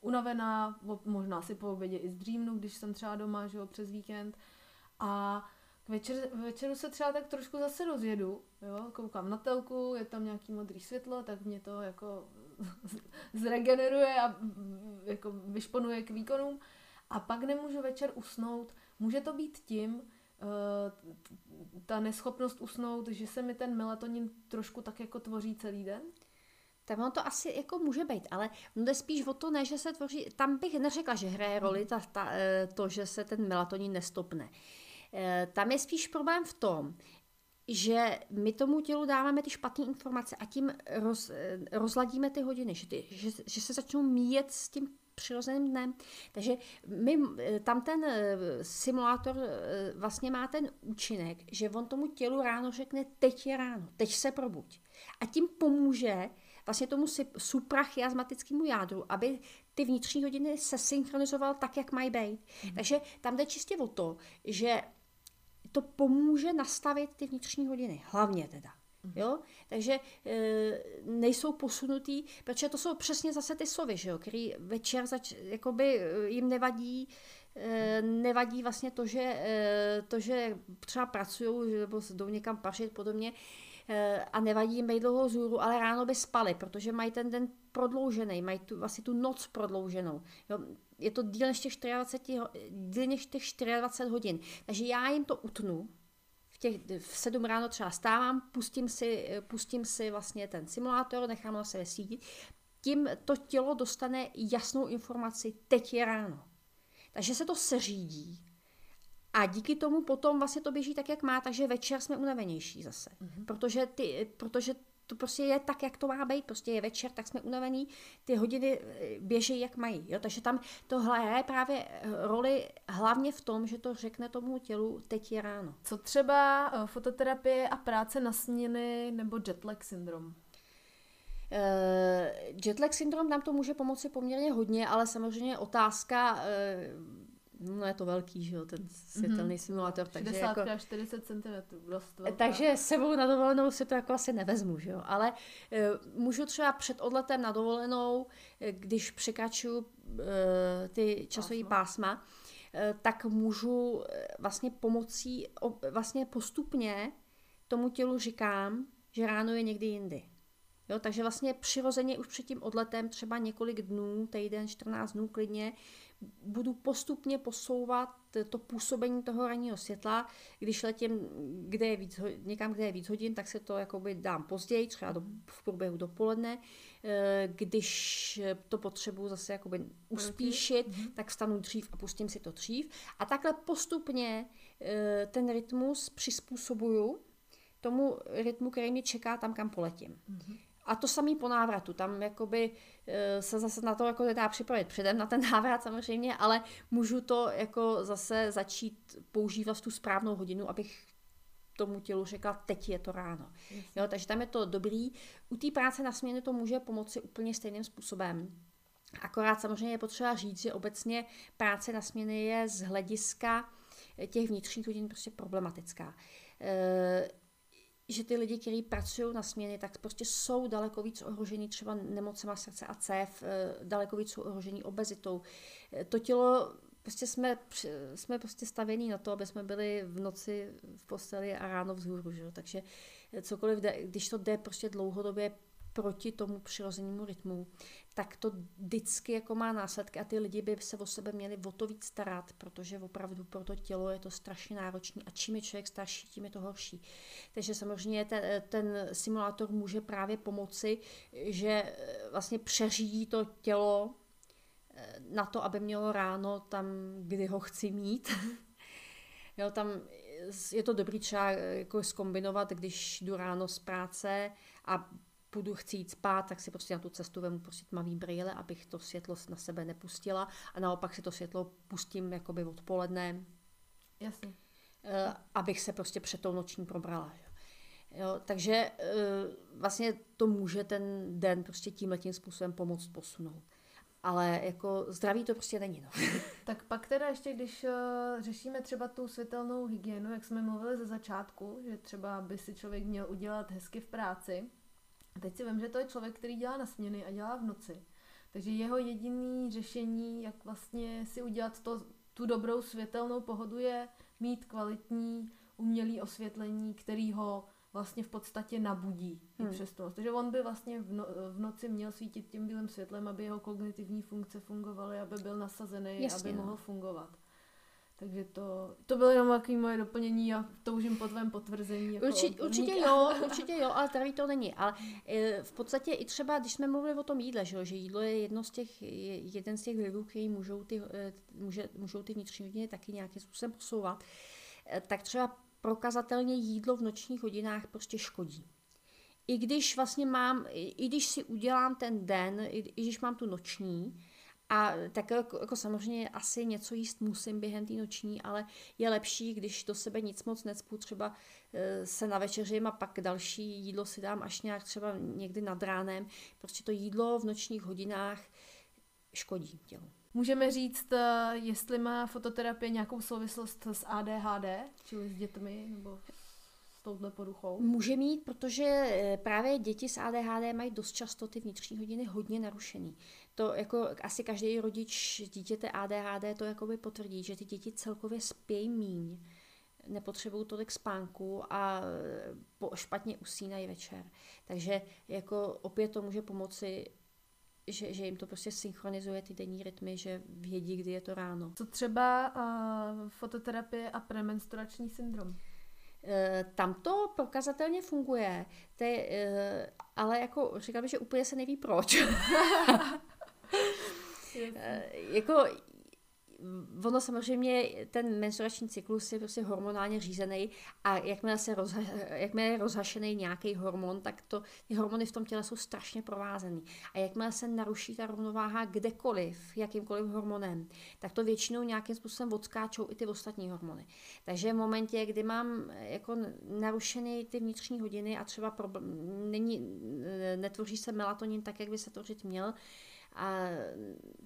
Speaker 1: unavená, možná si po obědě i zdřímnu, když jsem třeba doma, že jo, přes víkend. A k večer, večeru se třeba tak trošku zase rozjedu, jo, koukám na telku, je tam nějaký modrý světlo, tak mě to jako zregeneruje a jako vyšponuje k výkonům. A pak nemůžu večer usnout. Může to být tím, ta neschopnost usnout, že se mi ten melatonin trošku tak jako tvoří celý den?
Speaker 2: Tak ono to asi jako může být, ale jde spíš o to, ne, že se tvoří, tam bych neřekla, že hraje roli ta, ta, eh, to, že se ten melatonin nestopne. Eh, tam je spíš problém v tom, že my tomu tělu dáváme ty špatné informace a tím roz, rozladíme ty hodiny, že, ty, že, že se začnou míjet s tím přirozeným dnem. Takže my, eh, tam ten eh, simulátor eh, vlastně má ten účinek, že on tomu tělu ráno řekne, teď je ráno, teď se probuď. A tím pomůže vlastně tomu suprachiasmatickému jádru, aby ty vnitřní hodiny se synchronizoval tak, jak mají být. Mm. Takže tam jde čistě o to, že to pomůže nastavit ty vnitřní hodiny, hlavně teda. Jo? Takže e, nejsou posunutý, protože to jsou přesně zase ty sovy, že jo? který večer zač, jakoby e, jim nevadí, e, nevadí vlastně to, že, e, to, že třeba pracují nebo jdou někam pařit podobně e, a nevadí jim být dlouho zůru, ale ráno by spali, protože mají ten den prodloužený, mají tu, vlastně tu noc prodlouženou. Jo? Je to díl než těch 24, díl než těch 24 hodin. Takže já jim to utnu, těch, v 7 ráno třeba stávám, pustím si, pustím si vlastně ten simulátor, nechám na sebe sítit, tím to tělo dostane jasnou informaci, teď je ráno. Takže se to seřídí. A díky tomu potom vlastně to běží tak, jak má, takže večer jsme unavenější zase. Mm-hmm. Protože, ty, protože to prostě je tak, jak to má být, prostě je večer, tak jsme unavený, ty hodiny eh, běží, jak mají. Jo? Takže tam to hraje právě eh, roli hlavně v tom, že to řekne tomu tělu, teď je ráno.
Speaker 1: Co třeba eh, fototerapie a práce na směny nebo jetlag syndrom?
Speaker 2: Uh, jetlag syndrom nám to může pomoci poměrně hodně, ale samozřejmě otázka, uh, No je to velký, že jo, ten světelný mm-hmm. simulátor.
Speaker 1: Takže 60 jako, 40 cm, dost velká.
Speaker 2: Takže sebou na dovolenou si to jako asi nevezmu, že jo. Ale e, můžu třeba před odletem na dovolenou, e, když překračuju e, ty časové pásma, pásma tak můžu vlastně pomocí, vlastně postupně tomu tělu říkám, že ráno je někdy jindy. Jo, takže vlastně přirozeně už před tím odletem, třeba několik dnů, týden, 14 dnů klidně, budu postupně posouvat to působení toho ranního světla. Když letím kde je víc, někam, kde je víc hodin, tak se to jakoby dám později, třeba do, v průběhu dopoledne. Eh, když to potřebuji zase jakoby uspíšit, mm-hmm. tak vstanu dřív a pustím si to dřív. A takhle postupně eh, ten rytmus přizpůsobuju tomu rytmu, který mě čeká tam, kam poletím. Mm-hmm. A to samý po návratu. Tam jakoby eh, se zase na to jako nedá připravit předem na ten návrat samozřejmě, ale můžu to jako zase začít používat tu správnou hodinu, abych tomu tělu řekla, teď je to ráno. Jo, takže tam je to dobrý. U té práce na směně to může pomoci úplně stejným způsobem. Akorát samozřejmě je potřeba říct, že obecně práce na směny je z hlediska těch vnitřních hodin prostě problematická. Že ty lidi, kteří pracují na směny, tak prostě jsou daleko víc ohrožení třeba nemocema srdce a cév, eh, daleko víc jsou ohrožení obezitou. Eh, to tělo, prostě jsme, jsme prostě stavění na to, aby jsme byli v noci v posteli a ráno vzhůru, že? takže cokoliv, jde, když to jde prostě dlouhodobě proti tomu přirozenému rytmu, tak to vždycky jako má následky a ty lidi by se o sebe měli o to víc starat, protože opravdu pro to tělo je to strašně náročné a čím je člověk starší, tím je to horší. Takže samozřejmě ten, ten simulátor může právě pomoci, že vlastně přeřídí to tělo eh, na to, aby mělo ráno tam, kdy ho chci mít. jo, tam je to dobrý třeba jako skombinovat, když jdu ráno z práce a půjdu chcít spát, tak si prostě na tu cestu vemu prostě tmavý brýle, abych to světlo na sebe nepustila a naopak si to světlo pustím jakoby odpoledne.
Speaker 1: Jasně.
Speaker 2: Uh, abych se prostě před tou noční probrala. Jo, takže uh, vlastně to může ten den prostě tímhletím způsobem pomoct posunout. Ale jako zdraví to prostě není. No.
Speaker 1: tak pak teda ještě, když uh, řešíme třeba tu světelnou hygienu, jak jsme mluvili ze začátku, že třeba by si člověk měl udělat hezky v práci, a teď si vím, že to je člověk, který dělá na směny a dělá v noci. Takže jeho jediný řešení, jak vlastně si udělat to, tu dobrou světelnou pohodu, je mít kvalitní umělý osvětlení, který ho vlastně v podstatě nabudí hmm. i přes to. Takže on by vlastně v, no, v noci měl svítit tím bílým světlem, aby jeho kognitivní funkce fungovaly, aby byl nasazený, Jasně, aby no. mohl fungovat. Takže to, to bylo jenom takový moje doplnění a toužím po tvém potvrzení. Jako
Speaker 2: Určitě, určitě jo, určitě jo, ale tady to není. Ale e, v podstatě i třeba, když jsme mluvili o tom jídle, že, že jídlo je jedno z těch, jeden z těch vlivů, který můžou ty, e, může, můžou ty vnitřní hodiny taky nějakým způsobem posouvat, e, tak třeba prokazatelně jídlo v nočních hodinách prostě škodí. I když vlastně mám, i když si udělám ten den, i, i když mám tu noční, a tak jako, jako samozřejmě asi něco jíst musím během té noční, ale je lepší, když do sebe nic moc necpu, třeba e, se navečeřím a pak další jídlo si dám až nějak třeba někdy nad ránem. Prostě to jídlo v nočních hodinách škodí tělu.
Speaker 1: Můžeme říct, e, jestli má fototerapie nějakou souvislost s ADHD, čili s dětmi, nebo s touhle poruchou?
Speaker 2: Může mít, protože právě děti s ADHD mají dost často ty vnitřní hodiny hodně narušený to jako asi každý rodič dítěte ADHD to jakoby potvrdí, že ty děti celkově spějí míň, nepotřebují tolik spánku a špatně usínají večer. Takže jako opět to může pomoci že, že jim to prostě synchronizuje ty denní rytmy, že vědí, kdy je to ráno.
Speaker 1: Co třeba uh, fototerapie a premenstruační syndrom?
Speaker 2: E, tam to prokazatelně funguje, to je, e, ale jako říkám, že úplně se neví proč. Eh, jako ono samozřejmě, ten menstruační cyklus je prostě hormonálně řízený a jakmile, se rozha, jakmile je rozhašený nějaký hormon, tak to, ty hormony v tom těle jsou strašně provázený. A jakmile se naruší ta rovnováha kdekoliv, jakýmkoliv hormonem, tak to většinou nějakým způsobem odskáčou i ty ostatní hormony. Takže v momentě, kdy mám jako narušený ty vnitřní hodiny a třeba problém, není, netvoří se melatonin tak, jak by se tvořit měl, a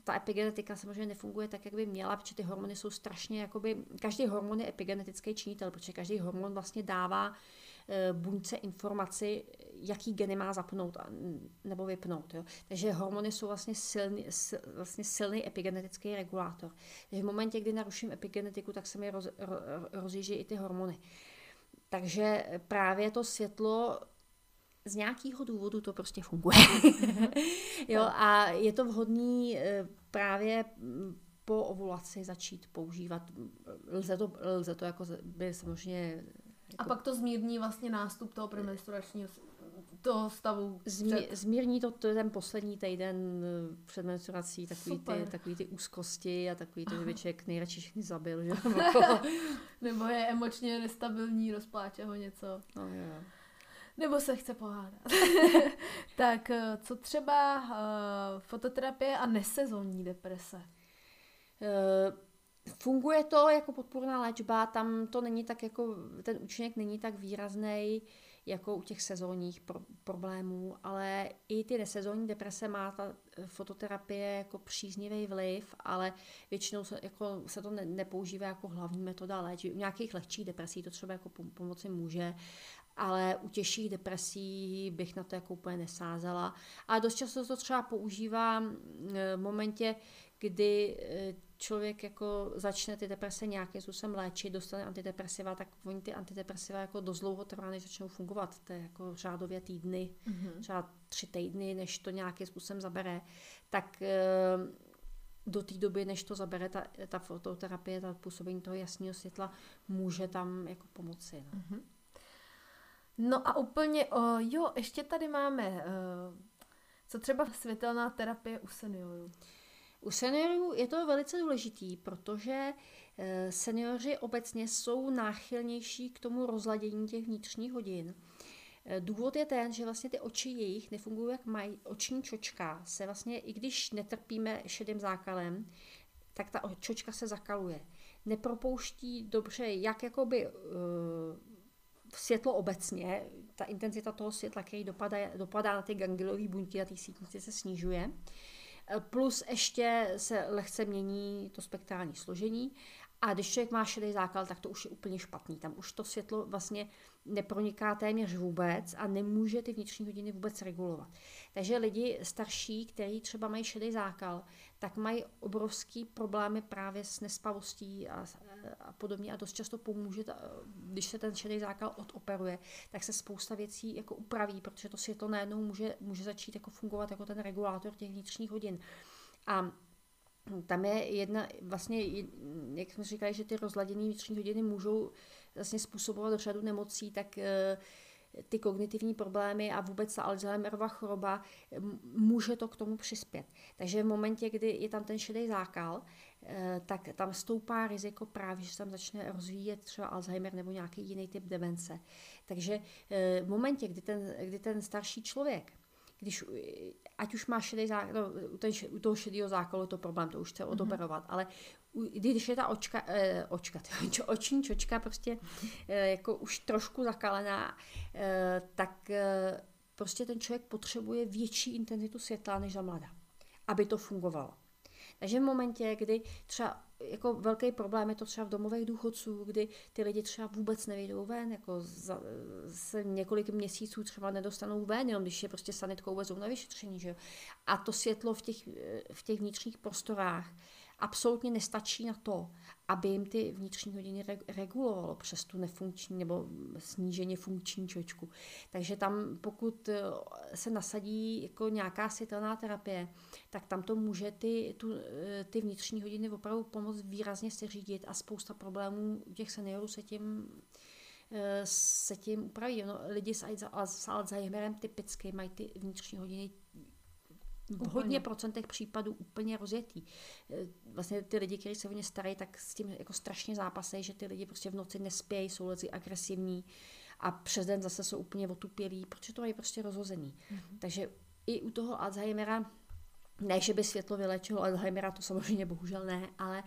Speaker 2: ta epigenetika samozřejmě nefunguje tak, jak by měla, protože ty hormony jsou strašně, jakoby, každý hormon je epigenetický činitel, protože každý hormon vlastně dává e, buňce informaci, jaký geny má zapnout nebo vypnout. Jo. Takže hormony jsou vlastně silný, vlastně silný epigenetický regulátor. Takže v momentě, kdy naruším epigenetiku, tak se mi roz, ro, rozjíždí i ty hormony. Takže právě to světlo z nějakého důvodu to prostě funguje. jo, a je to vhodný eh, právě mm, po ovulaci začít používat. Lze to, lze to jako by samozřejmě... Jako...
Speaker 1: A pak to zmírní vlastně nástup toho premenstruačního toho stavu.
Speaker 2: Zmi, zmírní to, to ten poslední týden eh, před menstruací, takový ty, takový ty úzkosti a takový to, že by člověk nejradši všechny zabil. Že?
Speaker 1: Nebo je emočně nestabilní, rozpláče ho něco.
Speaker 2: No, jo.
Speaker 1: Nebo se chce pohádat. tak eh, co třeba uh, fototerapie a nesezónní deprese?
Speaker 2: Uh, funguje to jako podpůrná léčba, tam to není tak jako, ten účinek není tak výrazný jako u těch sezónních pro- problémů, ale i ty nesezónní deprese má ta fototerapie jako příznivý vliv, ale většinou se, jako, se to ne, nepoužívá jako hlavní metoda léčby. U nějakých lehčích depresí to třeba jako pomoci může, ale u těžších depresí bych na to jako úplně nesázela. A dost často to třeba používám v momentě, kdy e, člověk jako začne ty deprese nějakým způsobem léčit, dostane antidepresiva, tak oni ty antidepresiva jako dost dlouho trvá, než začnou fungovat. To je jako řádově týdny, mm-hmm. třeba tři týdny, než to nějakým způsobem zabere. Tak e, do té doby, než to zabere ta, ta fototerapie, ta působení toho jasného světla, může tam jako pomoci. No. Mm-hmm.
Speaker 1: No a úplně, o, jo, ještě tady máme, co třeba světelná terapie u seniorů?
Speaker 2: U seniorů je to velice důležitý, protože eh, seniori obecně jsou náchylnější k tomu rozladění těch vnitřních hodin. Eh, důvod je ten, že vlastně ty oči jejich nefungují, jak mají. Oční čočka se vlastně, i když netrpíme šedým zákalem, tak ta čočka se zakaluje. Nepropouští dobře, jak jakoby uh, světlo obecně, ta intenzita toho světla, který dopadá, dopadá na ty gangliové buňky, na ty sítnice se snižuje. Plus ještě se lehce mění to spektrální složení a když člověk má šedý zákal, tak to už je úplně špatný. Tam už to světlo vlastně neproniká téměř vůbec a nemůže ty vnitřní hodiny vůbec regulovat. Takže lidi starší, kteří třeba mají šedý zákal, tak mají obrovský problémy právě s nespavostí a, a podobně a dost často pomůže, když se ten šedý zákal odoperuje, tak se spousta věcí jako upraví, protože to světlo najednou může, může začít jako fungovat jako ten regulátor těch vnitřních hodin. A tam je jedna, vlastně, jak jsme říkali, že ty rozladěné vnitřní hodiny můžou vlastně způsobovat řadu nemocí, tak eh, ty kognitivní problémy a vůbec ta Alzheimerova choroba, může to k tomu přispět. Takže v momentě, kdy je tam ten šedý zákal, eh, tak tam stoupá riziko právě, že se tam začne rozvíjet třeba Alzheimer nebo nějaký jiný typ demence. Takže eh, v momentě, kdy ten, kdy ten starší člověk když, ať už má šedý zákal, no, u, toho šedého zákalu to problém, to už chce mhm. odoperovat, mm-hmm. ale když je ta očka, eh, očka, čo, oční čočka prostě eh, jako už trošku zakalená, eh, tak eh, prostě ten člověk potřebuje větší intenzitu světla než za mladá, aby to fungovalo. Takže v momentě, kdy třeba jako velký problém je to třeba v domových důchodců, kdy ty lidi třeba vůbec nevyjdou ven, jako za, se několik měsíců třeba nedostanou ven, jenom když je prostě sanitkou vezou na vyšetření, že. A to světlo v těch, v těch vnitřních prostorách absolutně nestačí na to, aby jim ty vnitřní hodiny regulovalo přes tu nefunkční nebo sníženě funkční čočku. Takže tam, pokud eh, se nasadí jako nějaká světelná terapie, tak tam to může ty, tu, eh, ty vnitřní hodiny opravdu pomoct výrazně se řídit a spousta problémů těch seniorů se tím eh, se tím upraví. No, lidi s, s Alzheimerem typicky mají ty vnitřní hodiny v hodně procentech případů úplně rozjetý. E, vlastně ty lidi, kteří se o ně starají, tak s tím jako strašně zápasejí, že ty lidi prostě v noci nespějí, jsou lidi agresivní a přes den zase jsou úplně otupělí, protože to je prostě rozhozený. Mm-hmm. Takže i u toho Alzheimera, ne, že by světlo vylečilo Alzheimera, to samozřejmě bohužel ne, ale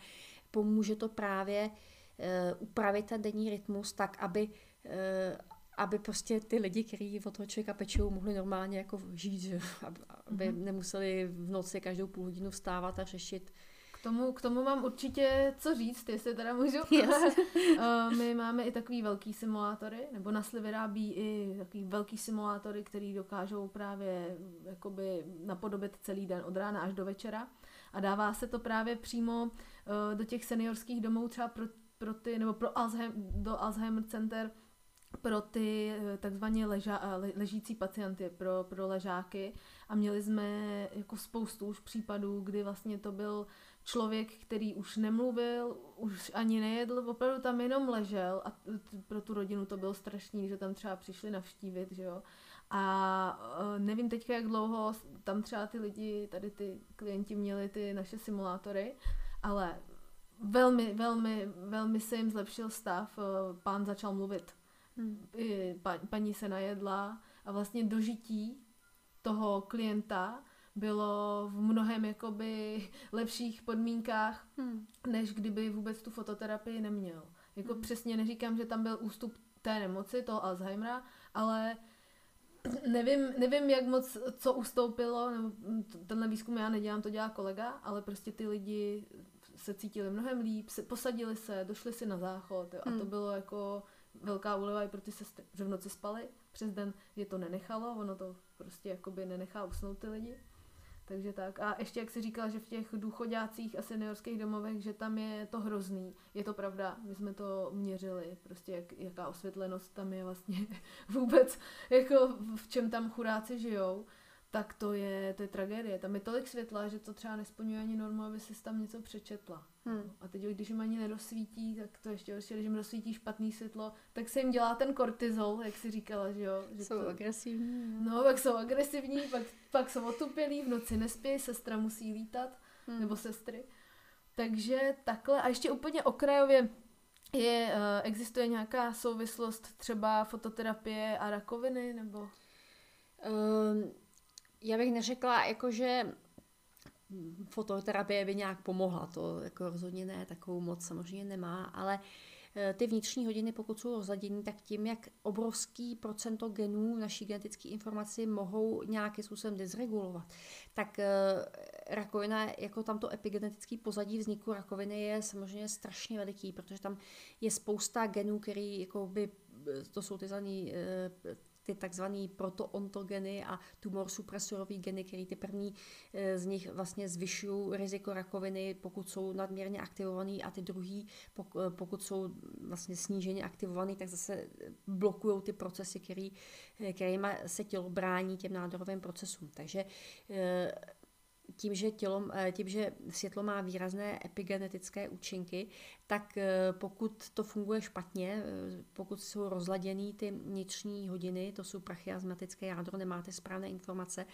Speaker 2: pomůže to právě uh, upravit ten denní rytmus tak, aby, uh, aby prostě ty lidi, kteří od toho člověka pečou, mohli normálně jako žít, že? aby mm-hmm. nemuseli v noci každou půl hodinu vstávat a řešit.
Speaker 1: K tomu, k tomu mám určitě co říct, jestli teda můžu.
Speaker 2: Yes.
Speaker 1: Eh, my máme i takový velký simulátory, nebo Nasli vyrábí i takový velký simulátory, který dokážou právě jakoby napodobit celý den od rána až do večera. A dává se to právě přímo uh, do těch seniorských domů třeba pro, pro ty, nebo pro Alzheimer, do Alzheimer center, pro ty eh, takzvaně leža, eh, ležící pacienty, pro, pro ležáky. A měli jsme jako spoustu už případů, kdy vlastně to byl člověk, který už nemluvil, už ani nejedl, opravdu tam jenom ležel. A pro tu rodinu to bylo strašný, že tam třeba přišli navštívit, že jo. A eh, nevím teďka, jak dlouho tam třeba ty lidi, tady ty klienti měli ty naše simulátory, ale velmi, velmi, velmi se jim zlepšil stav, pán začal mluvit Hmm. Pa, paní se najedla a vlastně dožití toho klienta bylo v mnohem jakoby lepších podmínkách, hmm. než kdyby vůbec tu fototerapii neměl. Jako hmm. přesně neříkám, že tam byl ústup té nemoci, toho Alzheimera, ale nevím, nevím, jak moc, co ustoupilo, nebo tenhle výzkum já nedělám, to dělá kolega, ale prostě ty lidi se cítili mnohem líp, se, posadili se, došli si na záchod jo, a to hmm. bylo jako velká úleva i pro ty sestry, že v noci spali, přes den je to nenechalo, ono to prostě jakoby nenechá usnout ty lidi. Takže tak. A ještě jak si říkala, že v těch důchodácích a seniorských domovech, že tam je to hrozný. Je to pravda, my jsme to měřili, prostě jak, jaká osvětlenost tam je vlastně vůbec, jako v čem tam chudáci žijou tak to je, to je tragédie. Tam je tolik světla, že to třeba nesplňuje ani normu, aby si tam něco přečetla. Hmm. A teď, když jim ani nedosvítí, tak to ještě horší, když jim rozsvítí špatný světlo, tak se jim dělá ten kortizol, jak si říkala, že jo. Že
Speaker 2: jsou to... agresivní.
Speaker 1: No, pak jsou agresivní, pak, pak jsou otupělí, v noci nespí, sestra musí lítat hmm. nebo sestry. Takže takhle. A ještě úplně okrajově je, uh, existuje nějaká souvislost třeba fototerapie a rakoviny, nebo?
Speaker 2: Um, já bych neřekla, jakože fototerapie by nějak pomohla, to jako rozhodně ne, takovou moc samozřejmě nemá, ale eh, ty vnitřní hodiny, pokud jsou rozladění, tak tím, jak obrovský procento genů naší genetické informaci mohou nějakým způsobem dezregulovat, tak eh, rakovina, jako tamto epigenetický pozadí vzniku rakoviny je samozřejmě strašně veliký, protože tam je spousta genů, který jako by to jsou ty zaný ty takzvané protoontogeny a tumor geny, které ty první eh, z nich vlastně zvyšují riziko rakoviny, pokud jsou nadměrně aktivovaný a ty druhý, eh, pokud jsou vlastně sníženě aktivovaný, tak zase blokují ty procesy, který, eh, kterými se tělo brání těm nádorovým procesům. Takže tím, že, tělo, eh, tím, že světlo má výrazné epigenetické účinky, tak eh, pokud to funguje špatně, eh, pokud jsou rozladěný ty vnitřní hodiny, to jsou prachiasmatické jádro, nemáte správné informace,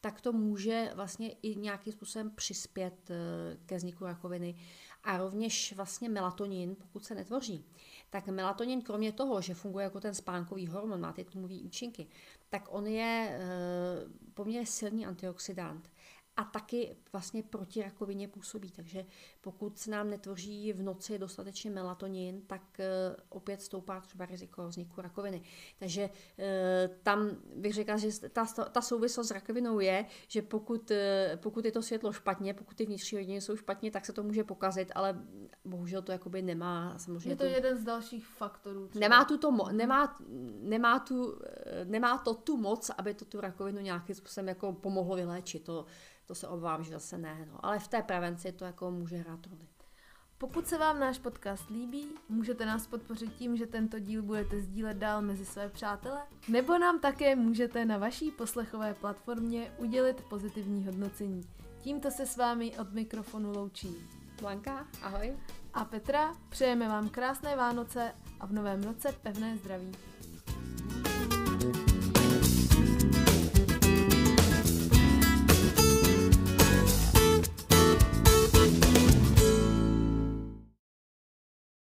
Speaker 2: tak to může vlastně i nějakým způsobem přispět ke vzniku rakoviny. A rovněž vlastně melatonin, pokud se netvoří, tak melatonin kromě toho, že funguje jako ten spánkový hormon, má ty tlumový účinky, tak on je poměrně silný antioxidant a taky vlastně proti rakovině působí. Takže pokud se nám netvoří v noci dostatečně melatonin, tak uh, opět stoupá třeba riziko vzniku rakoviny. Takže uh, tam bych řekla, že ta, ta souvislost s rakovinou je, že pokud, uh, pokud je to světlo špatně, pokud ty vnitřní hodiny jsou špatně, tak se to může pokazit, ale bohužel to jakoby nemá samozřejmě.
Speaker 1: Je to tu, jeden z dalších faktorů.
Speaker 2: Třeba. Nemá, tu to, mo- nemá, nemá, tu, nemá to tu moc, aby to tu rakovinu nějakým způsobem jako pomohlo vyléčit. To, to se obávám, že zase ne. No. Ale v té prevenci to jako může hrát roli.
Speaker 1: Pokud se vám náš podcast líbí, můžete nás podpořit tím, že tento díl budete sdílet dál mezi své přátele, nebo nám také můžete na vaší poslechové platformě udělit pozitivní hodnocení. Tímto se s vámi od mikrofonu loučí
Speaker 2: Blanka, ahoj.
Speaker 1: A Petra, přejeme vám krásné Vánoce a v novém roce pevné zdraví.